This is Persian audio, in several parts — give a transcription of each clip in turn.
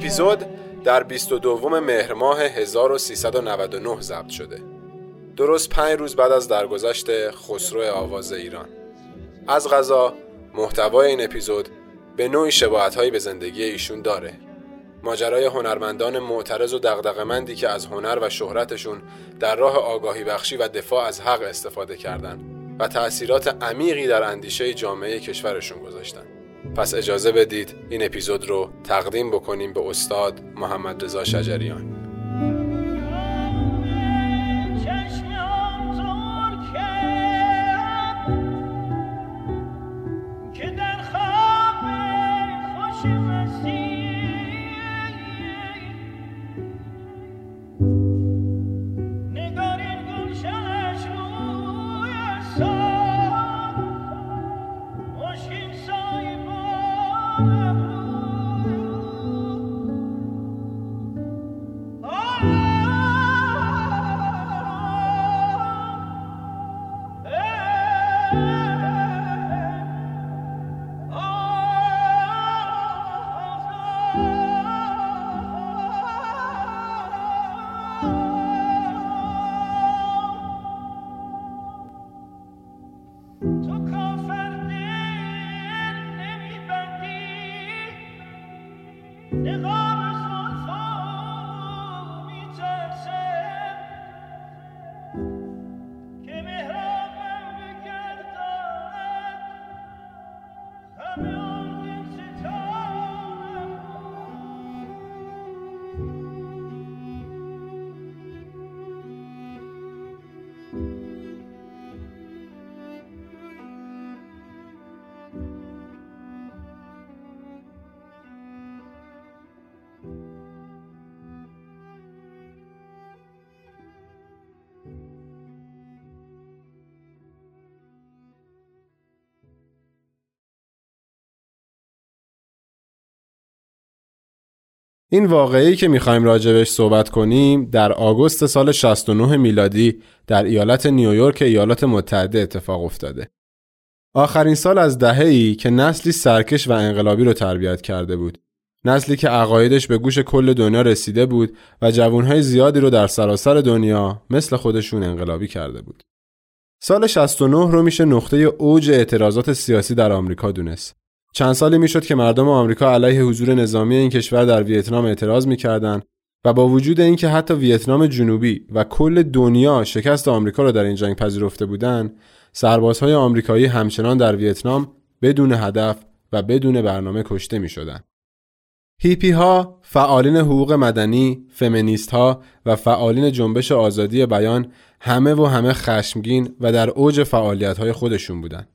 اپیزود در 22 مهر ماه 1399 ضبط شده. درست پنج روز بعد از درگذشت خسرو آواز ایران. از غذا محتوای این اپیزود به نوعی شباهتهایی به زندگی ایشون داره. ماجرای هنرمندان معترض و دغدغه‌مندی که از هنر و شهرتشون در راه آگاهی بخشی و دفاع از حق استفاده کردن و تأثیرات عمیقی در اندیشه جامعه کشورشون گذاشتن. پس اجازه بدید این اپیزود رو تقدیم بکنیم به استاد محمد رضا شجریان. این واقعی که می‌خوایم راجبش صحبت کنیم در آگوست سال 69 میلادی در ایالت نیویورک ایالات متحده اتفاق افتاده. آخرین سال از دهه‌ای که نسلی سرکش و انقلابی رو تربیت کرده بود. نسلی که عقایدش به گوش کل دنیا رسیده بود و جوانهای زیادی رو در سراسر دنیا مثل خودشون انقلابی کرده بود. سال 69 رو میشه نقطه اوج اعتراضات سیاسی در آمریکا دونست. چند سالی می‌شد که مردم آمریکا علیه حضور نظامی این کشور در ویتنام اعتراض می‌کردند و با وجود اینکه حتی ویتنام جنوبی و کل دنیا شکست آمریکا را در این جنگ پذیرفته بودند سربازهای آمریکایی همچنان در ویتنام بدون هدف و بدون برنامه کشته می شدن. هیپی ها، فعالین حقوق مدنی، فمینیست ها و فعالین جنبش آزادی بیان همه و همه خشمگین و در اوج فعالیت های خودشون بودن.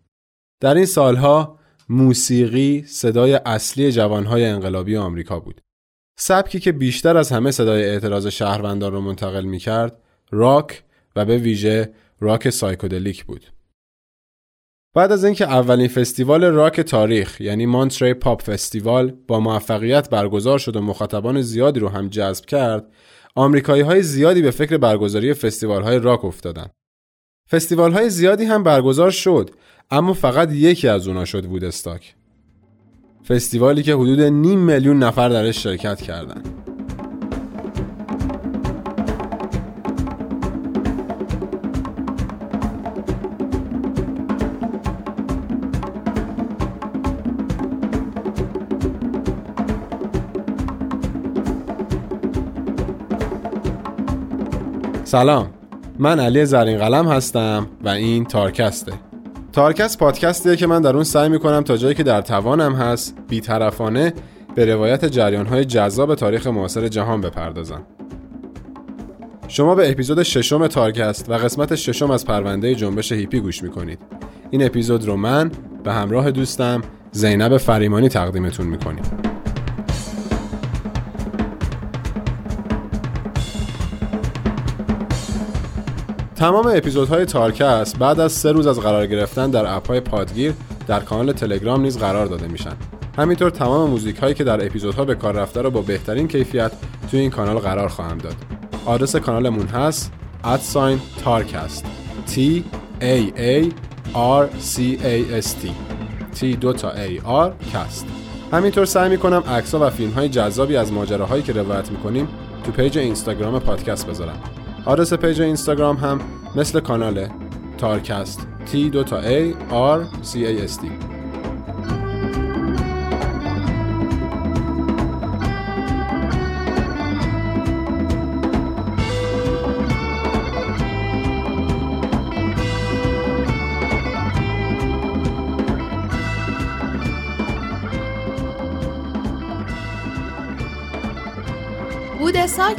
در این سالها موسیقی صدای اصلی جوانهای انقلابی آمریکا بود. سبکی که بیشتر از همه صدای اعتراض شهروندان را منتقل می کرد، راک و به ویژه راک psychedelic بود. بعد از اینکه اولین فستیوال راک تاریخ یعنی Monterey Pop Festival با موفقیت برگزار شد و مخاطبان زیادی رو هم جذب کرد، آمریکایی های زیادی به فکر برگزاری فستیوال های راک افتادند. فستیوال های زیادی هم برگزار شد اما فقط یکی از اونا شد وودستاک. فستیوالی که حدود نیم میلیون نفر درش شرکت کردند. سلام. من علی زرین قلم هستم و این تارکسته. تارکست پادکستیه که من در اون سعی می‌کنم تا جایی که در توانم هست بیطرفانه به روایت جریانهای جذاب تاریخ معاصر جهان بپردازم. شما به اپیزود ششم تارکست و قسمت ششم از پرونده جنبش هیپی گوش می‌کنید. این اپیزود رو من به همراه دوستم زینب فریمانی تقدیمتون می‌کنیم. تمام اپیزودهای تارکست بعد از سه روز از قرار گرفتن در اپهای پادگیر در کانال تلگرام نیز قرار داده میشن. همینطور تمام موزیک هایی که در اپیزودها به کار رفته را با بهترین کیفیت توی این کانال قرار خواهم داد. آدرس کانالمون هست at sign تارکست. T A A R C A S T. T دو تا A R کست. همینطور سعی می‌کنم عکس‌ها و فیلم های جذابی از ماجراهایی که روایت می‌کنیم تو پیج اینستاگرام پادکست بذارم. آدرس پیج اینستاگرام هم مثل کانال تارکست T دو تا A R C A S T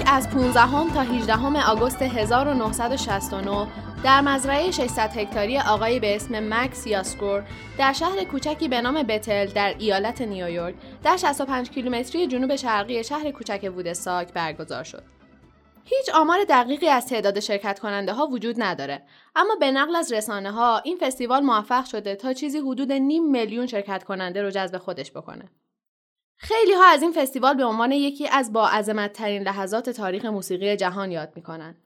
از 15 تا 18 آگوست 1969 در مزرعه 600 هکتاری آقایی به اسم مکس یاسکور در شهر کوچکی به نام بتل در ایالت نیویورک در 65 کیلومتری جنوب شرقی شهر کوچک وودستاک برگزار شد. هیچ آمار دقیقی از تعداد شرکت کننده ها وجود نداره اما به نقل از رسانه ها این فستیوال موفق شده تا چیزی حدود نیم میلیون شرکت کننده رو جذب خودش بکنه. خیلی ها از این فستیوال به عنوان یکی از با ترین لحظات تاریخ موسیقی جهان یاد می‌کنن.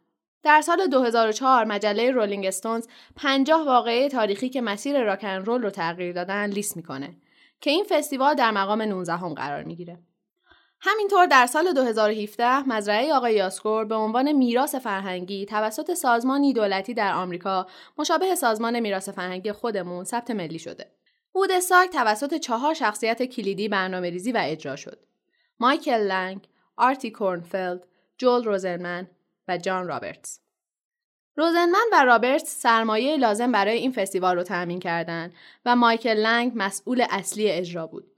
در سال 2004 مجله رولینگ استونز 50 واقعه تاریخی که مسیر راکن رول رو تغییر دادن لیست می‌کنه که این فستیوال در مقام 19 هم قرار می‌گیره. همینطور در سال 2017 مزرعه آقای یاسکور به عنوان میراث فرهنگی توسط سازمانی دولتی در آمریکا مشابه سازمان میراث فرهنگی خودمون ثبت ملی شده. وودستاک توسط چهار شخصیت کلیدی برنامه ریزی و اجرا شد. مایکل لنگ، آرتی کورنفلد، جول روزنمن و جان رابرتس. روزنمن و رابرتس سرمایه لازم برای این فستیوال رو تأمین کردند و مایکل لنگ مسئول اصلی اجرا بود.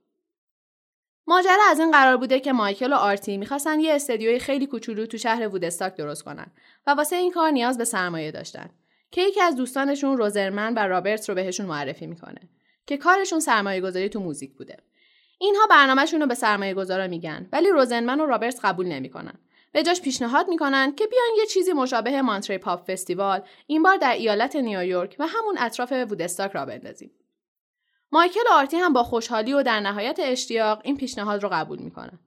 ماجرا از این قرار بوده که مایکل و آرتی می‌خواستن یه استدیوی خیلی کوچولو تو شهر وودستاک درست کنن و واسه این کار نیاز به سرمایه داشتن که یکی از دوستانشون روزنمن و رابرتس رو بهشون معرفی می‌کنه که کارشون سرمایه گذاری تو موزیک بوده. اینها برنامهشون رو به سرمایه گذارا میگن ولی روزنمن و رابرتس قبول نمی‌کنن. به جاش پیشنهاد می‌کنن که بیان یه چیزی مشابه Monterey Pop Festival این بار در ایالت نیویورک و همون اطراف وودستاک راه بندازیم. مایکل و آرتی هم با خوشحالی و در نهایت اشتیاق این پیشنهاد رو قبول می‌کنن.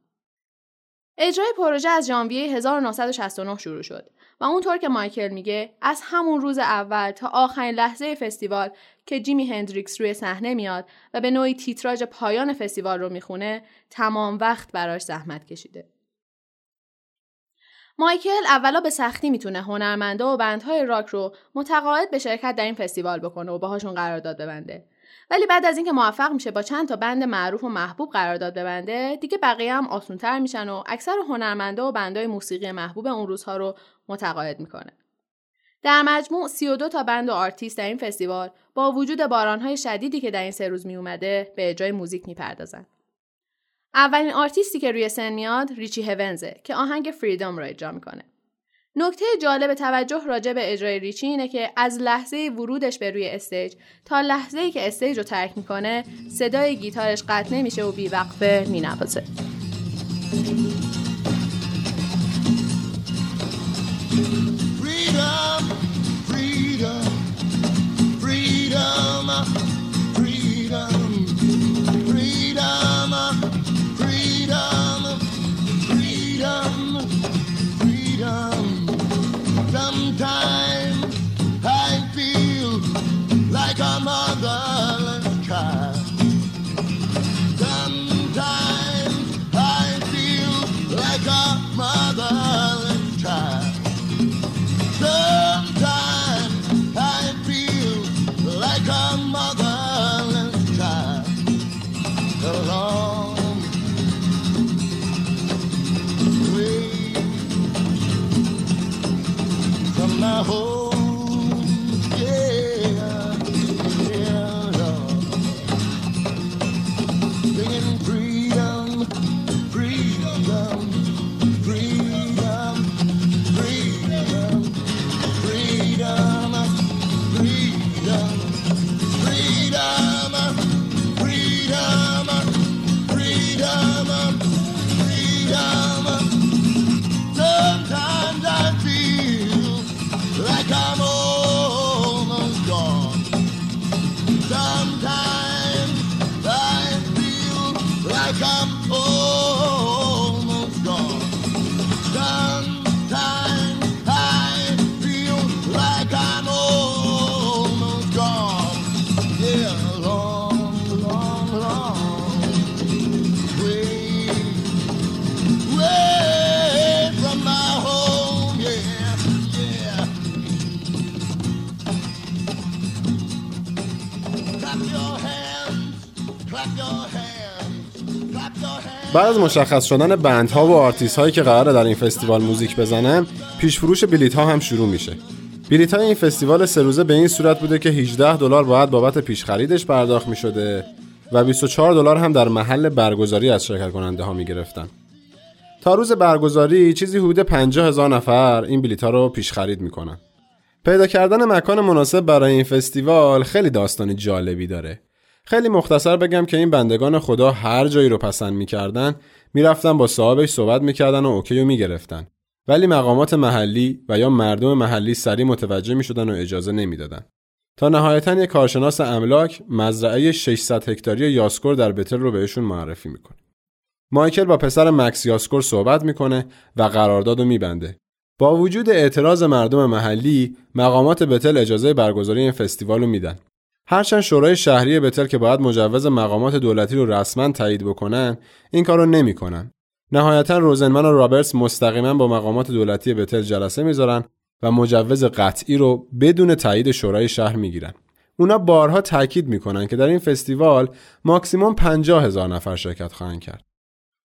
اجرای پروژه از ژانویه 1969 شروع شد و اونطور که مایکل میگه از همون روز اول تا آخرین لحظه فستیوال که جیمی هندریکس روی صحنه میاد و به نوعی تیتراژ پایان فستیوال رو می‌خونه تمام وقت براش زحمت کشیده. مایکل اولا به سختی می‌تونه هنرمنده و بندهای راک رو متقاعد به شرکت در این فستیوال بکنه و باهاشون قرارداد ببنده. ولی بعد از اینکه موفق میشه با چند تا بند معروف و محبوب قرارداد ببنده دیگه بقیه هم آسونتر میشن و اکثر هنرمنده و بندهای موسیقی محبوب اون روزها رو متقاعد می‌کنه در مجموع 32 تا band و آرتیست در این فستیوال با وجود بارانهای شدیدی که در این سه روز می اومده به اجرای موزیک می‌پردازن. اولین آرتیستی که روی سن میاد ریچی هیونزه که آهنگ Freedom رو اجرا می‌کنه. نکته جالب توجه راجع به اجرای ریچی اینه که از لحظه ورودش به روی stage تا لحظه ای که stage رو ترک می‌کنه صدای گیتارش قطع نمیشه و بیوقفه مینوازه. Sometimes مشخص شدن band ها و آرتیست هایی که قراره در این فستیوال موزیک بزنن پیش فروش بلیت ها هم شروع میشه. بلیت های این فستیوال سه روزه به این صورت بوده که 18 دلار باید بابت پیش خریدش پرداخت می‌شده و 24 دلار هم در محل برگزاری از شرکت کننده ها می‌گرفتن. تا روز برگزاری چیزی حدود 50 هزار نفر این بلیت ها رو پیش خرید می‌کنن. پیدا کردن مکان مناسب برای این فستیوال خیلی داستانی جالبی داره. خیلی مختصر بگم که این بندگان خدا هر جایی رو پسند می‌کردن می‌رفتن با صاحبش صحبت می‌کردن و اوکی رو می‌گرفتن. ولی مقامات محلی و یا مردم محلی سریع متوجه می‌شدن و اجازه نمی‌دادن. تا نهایتا یک کارشناس املاک مزرعه 600 هکتاری یاسکور در بتل رو بهشون معرفی می‌کنه. مایکل با پسر مکس یاسکور صحبت می‌کنه و قرارداد رو میبنده. با وجود اعتراض مردم محلی مقامات بتل اجازه برگزاری این فستیوال رو میدن. هرچند شورای شهری بتل که باید مجوز مقامات دولتی رو رسما تایید بکنن این کار رو نمی‌کنن. نهایتا روزنمن و رابرتس مستقیما با مقامات دولتی بتل جلسه می‌ذارن و مجوز قطعی رو بدون تایید شورای شهر می‌گیرن. اونا بارها تاکید می‌کنن که در این فستیوال ماکسیموم 50 هزار نفر شرکت خواهند کرد.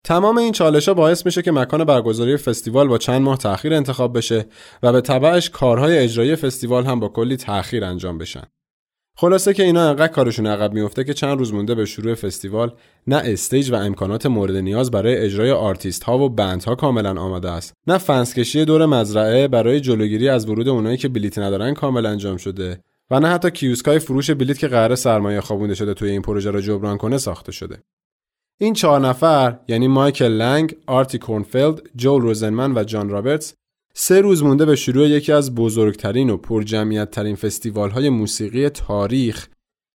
تمام این چالش ها باعث میشه که مکان برگزاری فستیوال با چند ماه تأخیر انتخاب بشه و به تبعش کارهای اجرایی فستیوال هم با کلی تأخیر انجام بشن. خلاصه که اینا انقدر کارشون عقب میفته که چند روز مونده به شروع فستیوال نه stage و امکانات مورد نیاز برای اجرای آرتیست ها و band ها کاملا آماده است. نه فنسکشی دور مزرعه برای جلوگیری از ورود اونایی که بلیت ندارن کامل انجام شده و نه حتی کیوسکای فروش بلیت که قراره سرمایه خوابونده شده توی این پروژه را جبران کنه ساخته شده. این چهار نفر یعنی مایکل لنگ، آرتی کورنفیلد، جول روزنمن و جان رابرتس سه روز مونده به شروع یکی از بزرگترین و پرجمعیت ترین فستیوال های موسیقی تاریخ.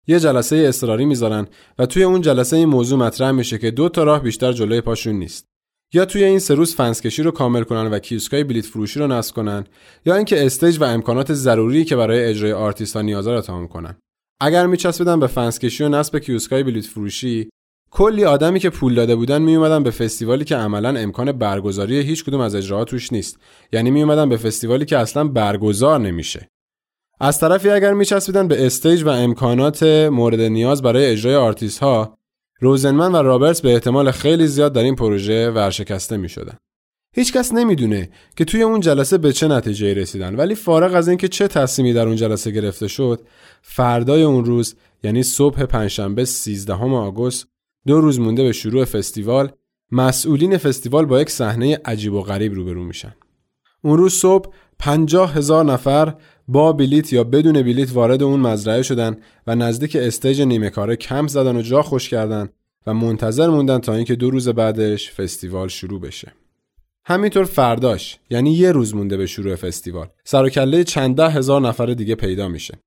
یه جلسه اضطراری می‌ذارن و توی اون جلسه این موضوع مطرح میشه که دو تا راه بیشتر جلوی پاشون نیست. یا توی این سه روز فنسکشی رو کامل کنن و کیوسکای بلیت فروشی رو نصب کنن یا اینکه stage و امکانات ضروری که برای اجرای آرتیستا نیازا رو تمام کنن. اگر میچسبیدن به فنسکشی و نصب کیوسکای بلیت فروشی کلی آدمی که پول داده بودن می اومدن به فستیوالی که عملا امکان برگزاری هیچ کدوم از اجراها توش نیست یعنی می اومدن به فستیوالی که اصلا برگزار نمیشه از طرفی اگر میچسبیدن به stage و امکانات مورد نیاز برای اجرای آرتیست ها روزنمن و رابرتس به احتمال خیلی زیاد در این پروژه ورشکسته می شدن. هیچکس نمی‌دونه که توی اون جلسه به چه نتیجه رسیدن ولی فارغ از اینکه چه تصمیمی در اون جلسه گرفته شد فردای اون روز یعنی صبح پنجشنبه 13 آگوست دو روز مونده به شروع فستیوال مسئولین فستیوال با یک صحنه عجیب و غریب روبرو میشن اون روز صبح پنجاه هزار نفر با بلیت یا بدون بلیت وارد اون مزرعه شدن و نزدیک stage نیمه کاره کمپ زدن و جا خوش کردن و منتظر موندن تا اینکه دو روز بعدش فستیوال شروع بشه. همینطور فرداش یعنی یه روز مونده به شروع فستیوال سر و کله چند ده هزار نفر دیگه پیدا میشه.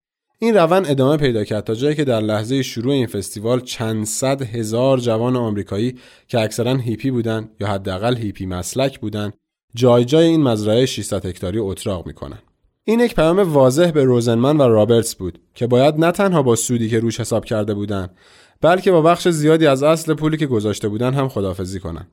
این روند ادامه پیدا کرد تا جایی که در لحظه شروع این فستیوال چند صد هزار جوان آمریکایی که اکثرا هیپی بودن یا حداقل هیپی مسلک بودن جای جای این مزرعه 600 هکتاری اتراق می‌کنن. این یک پیام واضح به روزنمن و رابرتس بود که باید نه تنها با سودی که روش حساب کرده بودن بلکه با بخش زیادی از اصل پولی که گذاشته بودن هم خدافزی کنن.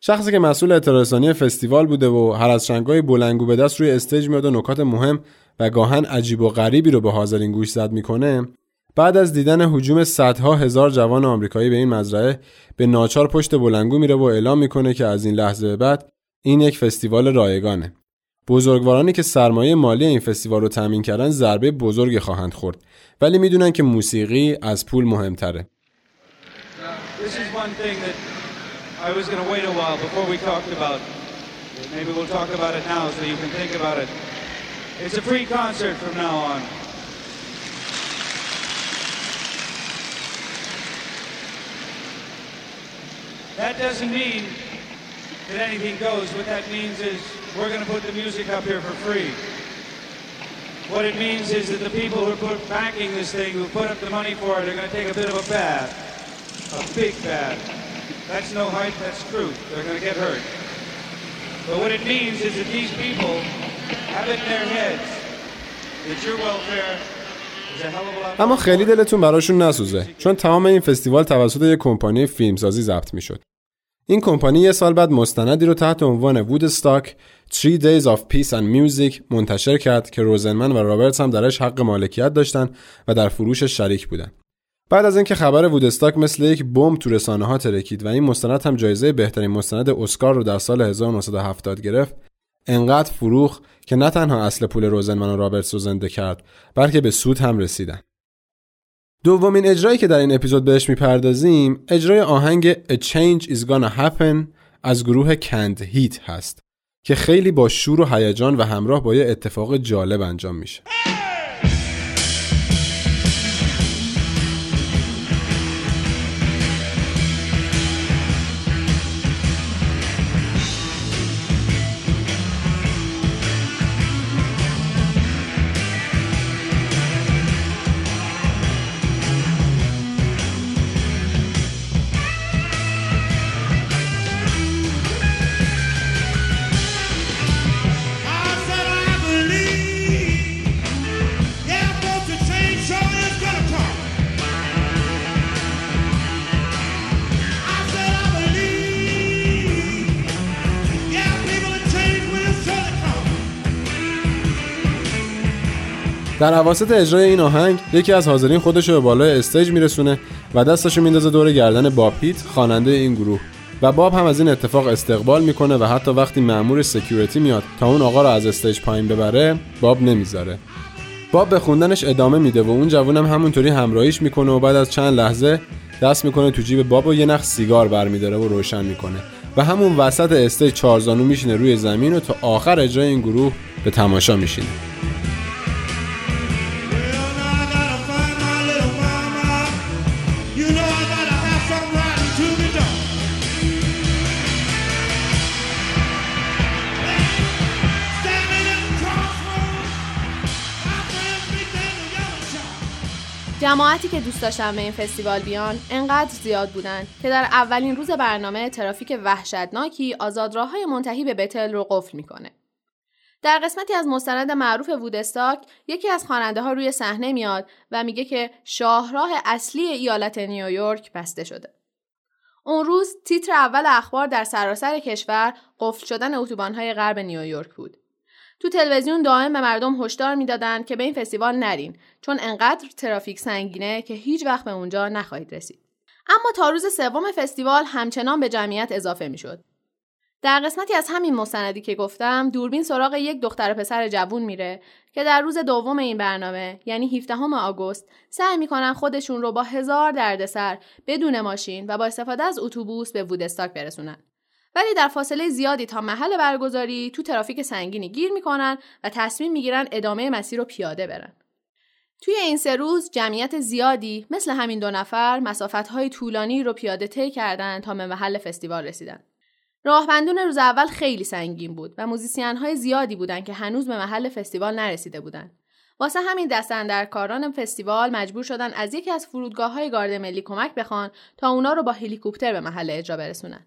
شخصی که مسئول اطلاع فستیوال بوده و هر از چندگاهی بلندگو به دست روی stage میاد و نکات مهم و گاهاً عجیب و غریبی رو به حاضرین گوش زد می‌کنه بعد از دیدن حجوم صدها هزار جوان آمریکایی به این مزرعه به ناچار پشت بلنگو میره و اعلام می‌کنه که از این لحظه به بعد این یک فستیوال رایگانه. بزرگوارانی که سرمایه مالی این فستیوال رو تامین کردن ضربه بزرگی خواهند خورد ولی می‌دونن که موسیقی از پول مهمتره. It's a free concert from now on. That doesn't mean that anything goes. What that means is we're going to put the music up here for free. What it means is that the people who are backing this thing, who put up the money for it, are going to take a bit of a bath. A big bath. That's no hype, that's truth. They're going to get hurt. But what it means is that these people اما خیلی. دلتون براشون نسوزه چون تمام این فستیوال توسط یک کمپانی فیلمسازی ضبط می‌شد. این کمپانی یه سال بعد مستندی رو تحت عنوان وودستاک 3 Days of Peace and Music منتشر کرد که روزنمن و رابرتس هم درش حق مالکیت داشتن و در فروشش شریک بودن. بعد از اینکه خبر وودستاک مثل یک بمب تو رسانه ها ترکید و این مستند هم جایزه بهترین مستند اسکار رو در سال 1970 گرفت انقدر فروخ که نه تنها اصل پول روزنمن و رابرتس رو زنده کرد بلکه به سود هم رسیدن. دومین اجرایی که در این اپیزود بهش می‌پردازیم اجرای آهنگ A Change Is Gonna Happen از گروه کند هیت هست که خیلی با شور و هیجان و همراه با یه اتفاق جالب انجام میشه. در اواسط اجرای این آهنگ یکی از حاضرین خودش رو به بالای stage میرسونه و دستشو میندازه دور گردن باب هیت خواننده این گروه. و باب هم از این اتفاق استقبال می‌کنه و حتی وقتی مأمور security میاد تا اون آقا رو از stage پایین ببره باب نمی‌ذاره. باب به خوندنش ادامه میده و اون جوونم همونطوری همراهیش می‌کنه و بعد از چند لحظه دست می‌کنه تو جیب باب و یه نخ سیگار برمیداره و روشن می‌کنه. و همون وسط stage چارزانو میشینه روی زمین و تا آخر اجرای این گروه به تماشا میشینه. جماعتی که دوست داشتن به این فستیوال بیان انقدر زیاد بودن که در اولین روز برنامه ترافیک وحشتناکی آزادراههای منتهی به بتل رو قفل می‌کنه. در قسمتی از مستند معروف وودستاک یکی از خواننده ها روی صحنه میاد و میگه که شاهراه اصلی ایالت نیویورک بسته شده. اون روز تیتر اول اخبار در سراسر کشور قفل شدن اتوبان‌های غرب نیویورک بود. تو تلویزیون دائم به مردم هشدار می‌دادند که به این فستیوال نرین چون انقدر ترافیک سنگینه که هیچ وقت به اونجا نخواهید رسید. اما تا روز سوم فستیوال همچنان به جمعیت اضافه می‌شد. در قسمتی از همین مستندی که گفتم دوربین سراغ یک دختر پسر جوون میره که در روز دوم این برنامه یعنی 17 آگوست سعی می‌کنن خودشون رو با هزار دردسر بدون ماشین و با استفاده از اتوبوس به وودستاک برسونن. ولی در فاصله زیادی تا محل برگزاری تو ترافیک سنگینی گیر می‌کنن و تصمیم می‌گیرن ادامه مسیر رو پیاده برن. توی این سه روز جمعیت زیادی مثل همین دو نفر مسافتهای طولانی رو پیاده طی کردن تا به محل فستیوال رسیدن. راهبندون روز اول خیلی سنگین بود و musician های زیادی بودن که هنوز به محل فستیوال نرسیده بودن. واسه همین دست اندرکاران فستیوال مجبور شدن از یکی از فرودگاه های گارد ملی کمک بخوان تا اونا رو با هلیکوپتر به محل اجرا برسونن.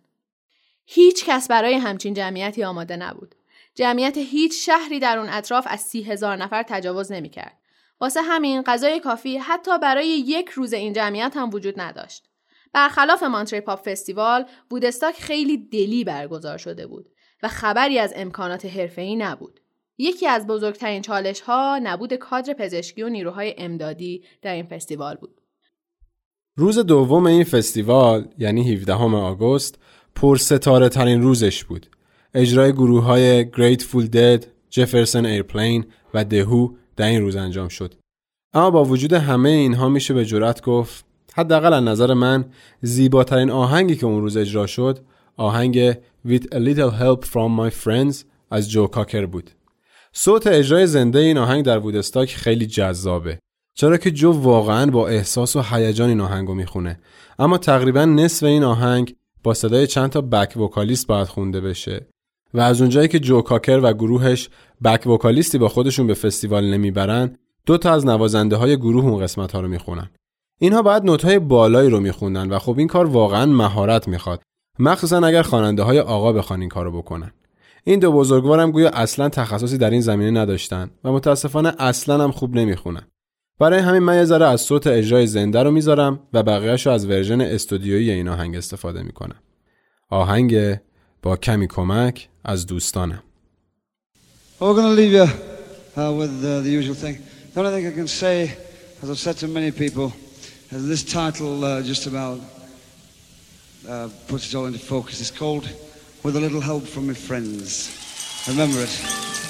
هیچ کس برای همچین جمعیتی آماده نبود. جمعیت هیچ شهری در اون اطراف از سی هزار نفر تجاوز نمی‌کرد. واسه همین غذای کافی حتی برای یک روز این جمعیت هم وجود نداشت. برخلاف Monterey Pop Festival، وودستاک خیلی دلی برگزار شده بود و خبری از امکانات حرفه‌ای نبود. یکی از بزرگترین چالش ها نبود کادر پزشکی و نیروهای امدادی در این فستیوال بود. روز دوم این فستیوال یعنی 17 آگوست پرستاره ترین روزش بود. اجرای گروه های Grateful Dead، Jefferson Airplane و The Who در این روز انجام شد. اما با وجود همه اینها میشه به جرات گفت حداقل از نظر من زیباترین آهنگی که اون روز اجرا شد آهنگ With a Little Help From My Friends از جو کاکر بود. صوت اجرای زنده این آهنگ در وودستاک خیلی جذابه. چرا که جو واقعا با احساس و هیجان این آهنگو می‌خونه اما تقریبا نصف این آهنگ با صدای چند تا بک وکالیست باید خونده بشه و از اونجایی که جو کاکر و گروهش بک وکالیستی با خودشون به فستیوال نمی‌برن دو تا از نوازنده های گروه اون قسمت ها رو می‌خونن. اینها بعد نوت های بالایی رو می‌خونن و خب این کار واقعا مهارت می‌خواد مخصوصا اگر خواننده های آقا بخوان این کارو بکنن. این دو بزرگوارم گویا اصلا تخصصی در این زمینه نداشتن و متاسفانه اصلا هم خوب نمی‌خونن. برای همین من یه ذره از صوت اجرای زنده رو می‌ذارم و بقیهش رو از ورژن استودیویی این آهنگ استفاده می‌کنم آهنگ با کمی کمک از دوستانم with the usual thing. I can say, as said to many people, this title just about uh, puts it all into focus. It's called With a Little Help from My Friends. Remember it.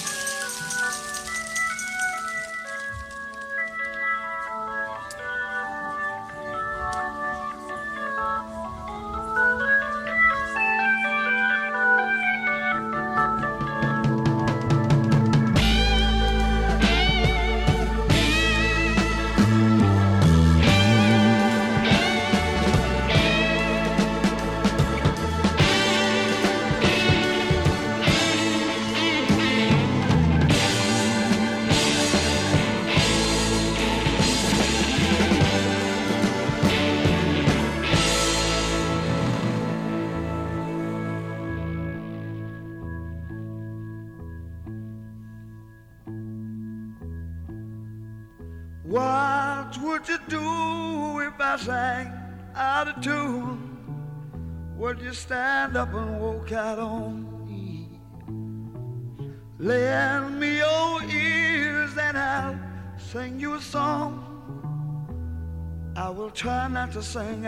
sing.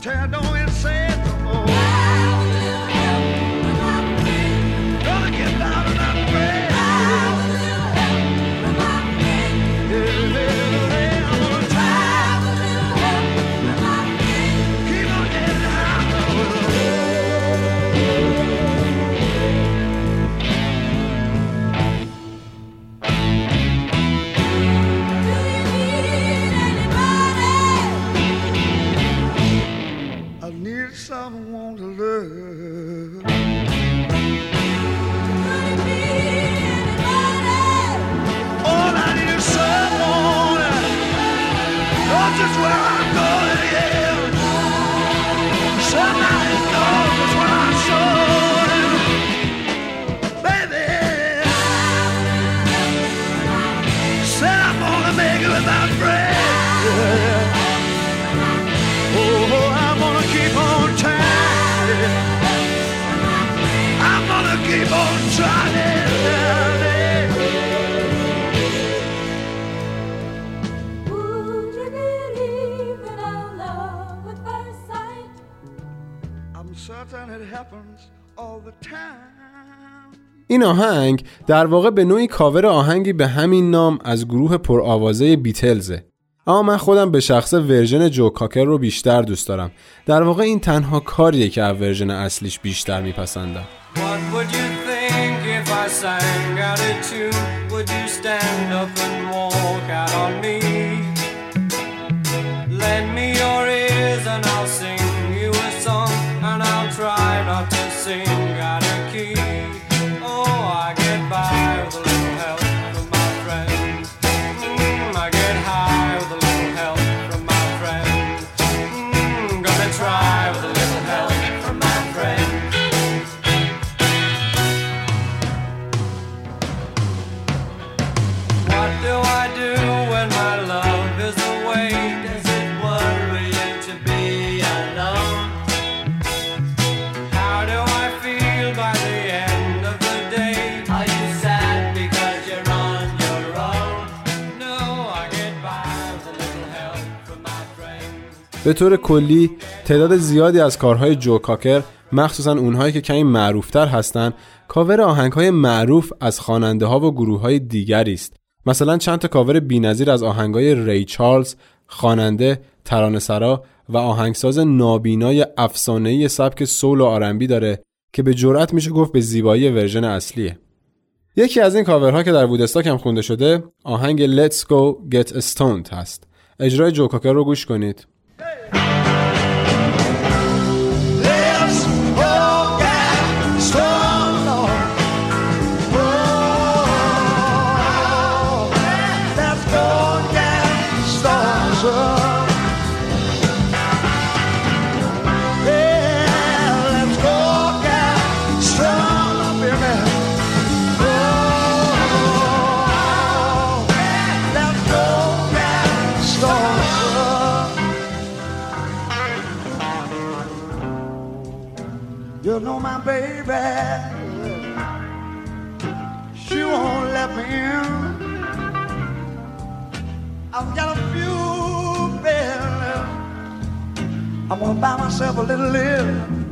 tear down and say این آهنگ در واقع به نوعی کاور آهنگی به همین نام از گروه پرآوازه بیتلزه. اما من خودم به شخصه version جو کاکر رو بیشتر دوست دارم. در واقع این تنها کاریه که از version اصلیش بیشتر میپسندم. Stand up and walk out on me? طور کلی تعداد زیادی از کارهای جو کاکر مخصوصا اونهایی که کمی معروفتر هستن، کاور آهنگهای معروف از خواننده ها و گروه های دیگری است. مثلا چند تا کاور بینظیر از آهنگهای ری چارلز خواننده ترانهسرا و آهنگساز نابینای افسانه‌ای سبک soul و R&B داره که به جرأت میشه گفت به زیبایی version اصلیه. یکی از این کاورها که در وودستاک هم خونده شده آهنگ Let's Go Get Stoned هست. اجرای جوکاکر رو گوش کنید. She won't let me in. I've got a few bills. I'm gonna buy myself a little live.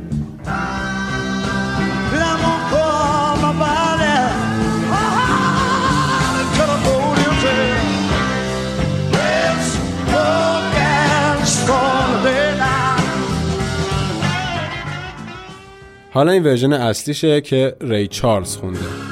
حالا این ورژن اصلیشه که ری چارلز خونده.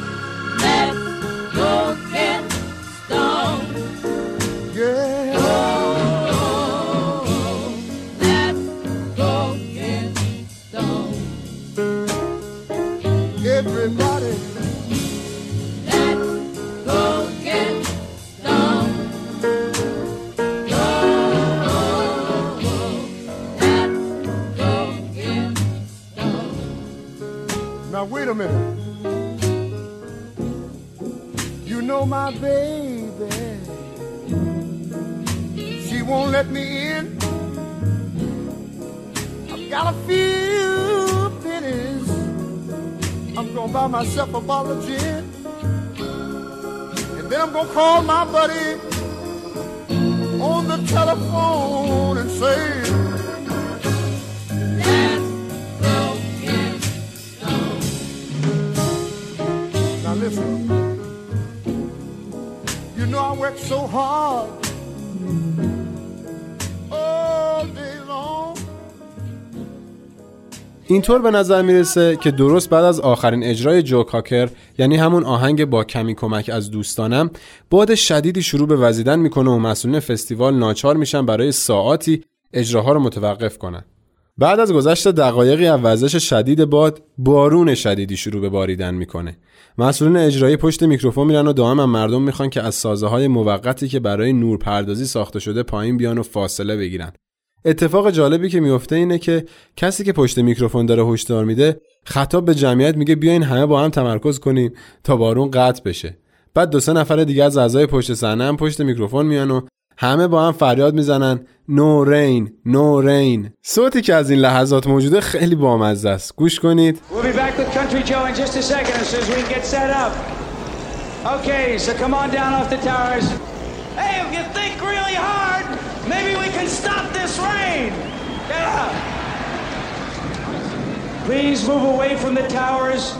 اینطور به نظر می‌رسه که درست بعد از آخرین اجرای جو کاکر یعنی همون آهنگ با کمی کمک از دوستانم باد شدیدی شروع به وزیدن می‌کنه و مسئولین فستیوال ناچار میشن برای ساعاتی اجراها رو متوقف کنن. بعد از گذشت دقایقی از وزش شدید باد بارون شدیدی شروع به باریدن می‌کنه. مسئولین اجرایی پشت میکروفون میرن و دائما مردم می‌خوان که از سازه های موقتی که برای نورپردازی ساخته شده پایین بیان و فاصله بگیرن. اتفاق جالبی که میفته اینه که کسی که پشت میکروفون داره هشدار میده خطاب به جمعیت میگه بیاین همه با هم تمرکز کنیم تا بارون قطع بشه. بعد دو سه نفر دیگه از اعضای پشت صحنه هم پشت میکروفون میان و همه با هم فریاد می‌زنن نو رین نو رین صوتی که از این لحظات موجوده خیلی بامزه است. گوش کنید. We'll Maybe we can stop this rain. Yeah. Please move away from the towers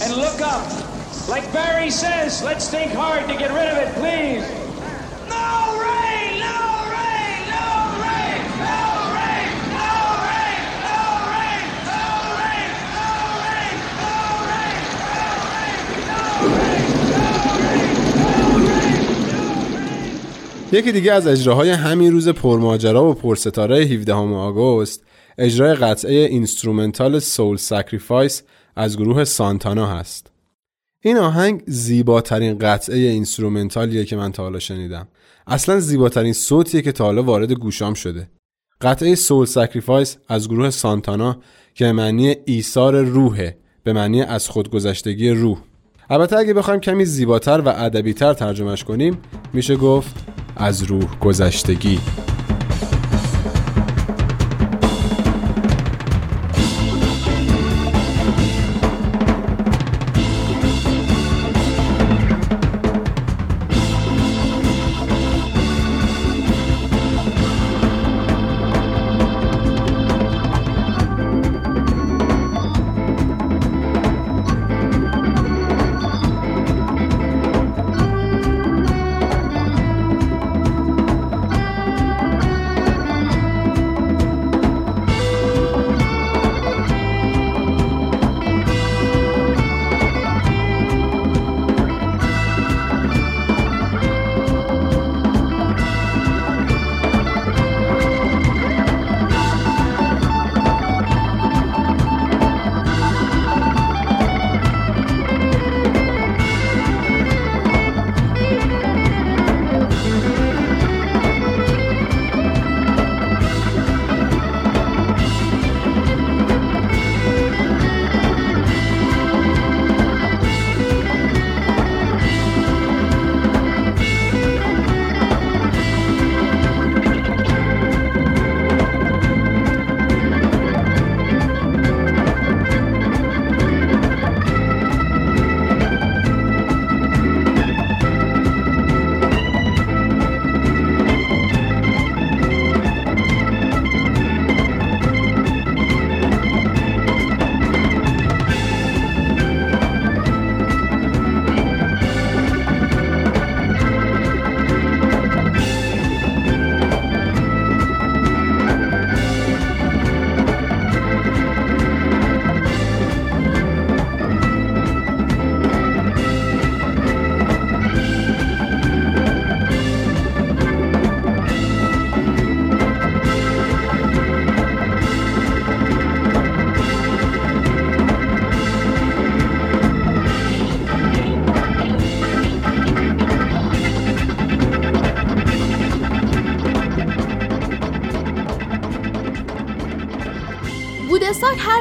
and look up. Like Barry says, let's think hard to get rid of it, please. No rain! یکی دیگه از اجراهای همین روز پرماجرا و پرستاره 17 آگوست اجرای قطعه instrumental Soul Sacrifice از گروه سانتانا هست. این آهنگ زیباترین قطعه instrumental یه که من تا حالا شنیدم. اصلا زیباترین صوتیه که تا حالا وارد گوشام شده. قطعه Soul Sacrifice از گروه سانتانا که معنی ایثار روحه به معنی از خودگذشتگی روح. البته اگه بخوایم کمی زیباتر و ادبیتر ترجمهش کنیم میشه گفت از روح گذشتگی.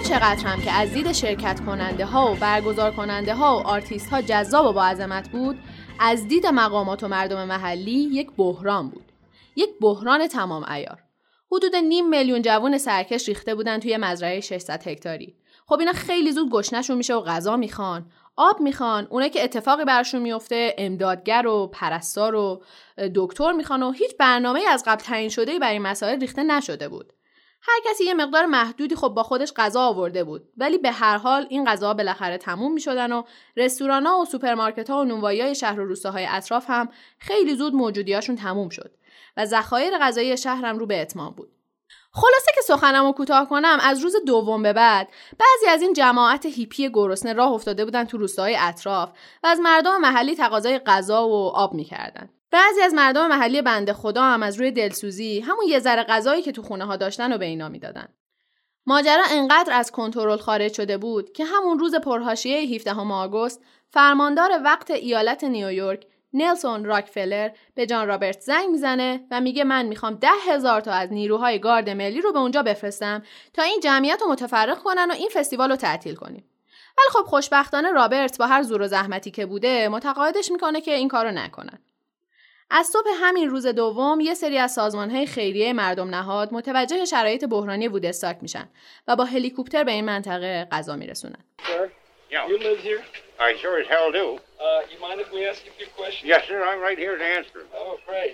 چقدر هم که از دید شرکت کننده ها و برگزار کننده ها و آرتیست ها جذاب و با عظمت بود از دید مقامات و مردم محلی یک بحران بود. یک بحران تمام عیار حدود نیم میلیون جوان سرکش ریخته بودن توی مزرعه 600 هکتاری. خب اینا خیلی زود گشنشون میشه و غذا می‌خوان آب می‌خوان اونایی که اتفاقی براشون میفته امدادگر و پرستار و دکتر می‌خوان و هیچ برنامه از قبل تعیین شده برای مسائل ریخته نشده بود. هر کسی یه مقدار محدودی خب با خودش غذا آورده بود. ولی به هر حال این غذا بالاخره تموم می‌شدن و رستورانا و سوپرمارکت ها و نونوایی های شهر و روستاهای اطراف هم خیلی زود موجودیاشون تموم شد و ذخایر غذایی شهرم رو به اتمام بود. خلاصه که سخنمو کوتاه کنم از روز دوم به بعد بعضی از این جماعت هیپی گرسنه راه افتاده بودن تو روستاهای اطراف و از مردم محلی تقاضای غذا و آب می‌کردن. بعضی از مردم محلی بنده خدا هم از روی دلسوزی همون یه ذره غذایی که تو خونه ها داشتن و به اینا می‌دادن ماجرا انقدر از کنترل خارج شده بود که همون روز پرهاشیه 17 آگوست فرماندار وقت ایالت نیویورک نلسون راکفلر به جان رابرت زنگ می‌زنه و میگه من می‌خوام ده هزار تا از نیروهای گارد ملی رو به اونجا بفرستم تا این جمعیت رو متفرق کنن و این فستیوال رو تعطیل کنیم. ولی خب خوشبختانه رابرت با هر زور و زحمتی که بوده متقاعدش می‌کنه که این کارو نکنن. از صبح همین روز دوم یه سری از سازمانهای خیریه مردم نهاد متوجه شرایط بحرانی وودستاک میشن و با هلیکوپتر به این منطقه غذا میرسونن. Yeah. You live here? I sure as hell do. Uh, you mind if we ask you a few questions? Yes, sir. I'm right here to answer. Oh, great.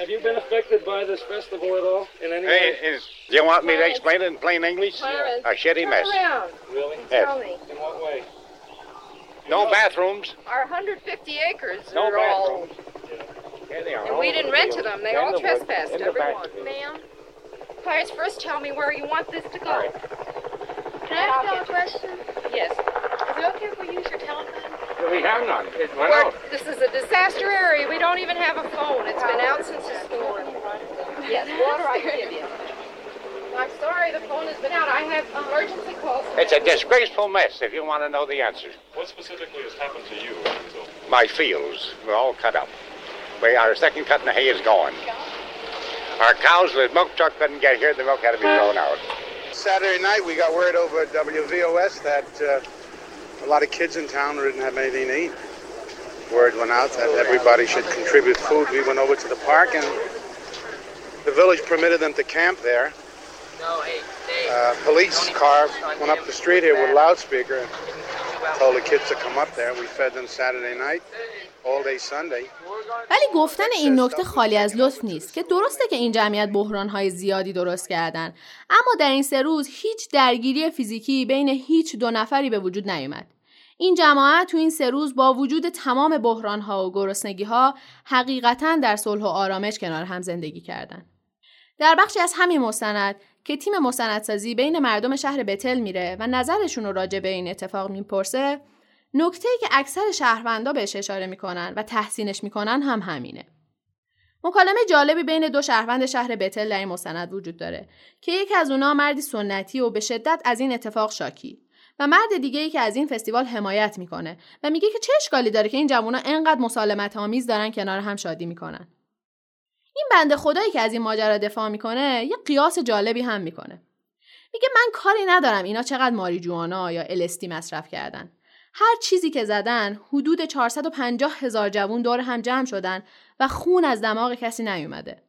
Have you been affected by this festival at all in any Hey, way? is, do you want me to explain it in plain English? Clarence, A shitty turn mess. around. Really? Yes. Tell me. In what way? No bathrooms. Our 150 acres No are all, bathrooms. And we didn't rent to them. They all trespassed, in the back. everyone. Ma'am, Clarence, first tell me where you want this to go. All right. Can I ask you a question? Yes. Is it okay if we use your telephone? We have none. It went We're- out. this is a disaster area. We don't even have a phone. It's been out since the storm. Yes, water I can give you. I'm sorry, the phone has been out. I have emergency calls. It's a disgraceful mess if you want to know the answer. What specifically has happened to you? My fields were all cut up. We, our second cut in the hay is gone. Our cows, the milk truck couldn't get here. The milk had to be thrown out. Saturday night, we got word over at WVOS that uh, a lot of kids in town didn't have anything to eat. Word went out that everybody should contribute food. We went over to the park, and the village permitted them to camp there. Uh, police car went up the street here with a loudspeaker and told the kids to come up there. We fed them Saturday night. ولی گفتن این نکته خالی از لطف نیست که درسته که این جمعیت بحرانهای زیادی درست کردن. اما در این سه روز هیچ درگیری فیزیکی بین هیچ دو نفری به وجود نیومد. این جماعت تو این سه روز با وجود تمام بحرانها و گرسنگیها حقیقتا در صلح و آرامش کنار هم زندگی کردند. در بخشی از همین مستند که تیم مستندسازی بین مردم شهر بتل میره و نظرشون رو راجع به این اتفاق می‌پرسه نکته که اکثر شهروندا بهش اشاره می‌کنن و تحسینش می‌کنن هم همینه. مکالمه جالبی بین دو شهروند شهر بتل در این مستند وجود داره که یکی از اونا مردی سنتی و به شدت از این اتفاق شاکی و مرد دیگه ای که از این فستیوال حمایت می‌کنه و میگه که چه اشکالی داره که این جوونا انقدر مسالمت آمیز دارن کنار هم شادی می‌کنن. این بنده خدایی که از این ماجرا دفاع می‌کنه یه قیاس جالبی هم می‌کنه. میگه من کاری ندارم اینا چقدر ماریجوانا یا الستی مصرف کردن. هر چیزی که زدن حدود 450 هزار جوون دور هم جمع شدن و خون از دماغ کسی نیومده.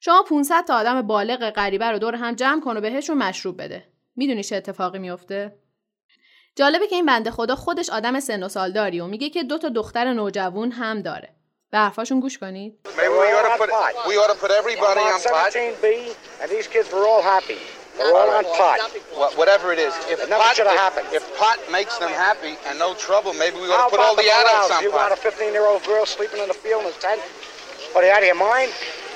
شما 500 تا آدم بالغ غریبه رو دور هم جمع کن و بهشون مشروب بده. می‌دونی چه اتفاقی میفته؟ جالبه که این بنده خدا خودش آدم سن و سالداری و میگه که دو تا دختر نوجوان هم داره. به حرفاشون گوش کنید. Maybe we ought to put we ought to put everybody on pot. 17B, and these kids were all happy. They're all on pot. Wha- Whatever it is, if never pot, should have happened. if pot makes them happy and no trouble, maybe we ought to put all the adults on You want a 15-year-old girl sleeping in the field in a tent? What, are you out of your mind?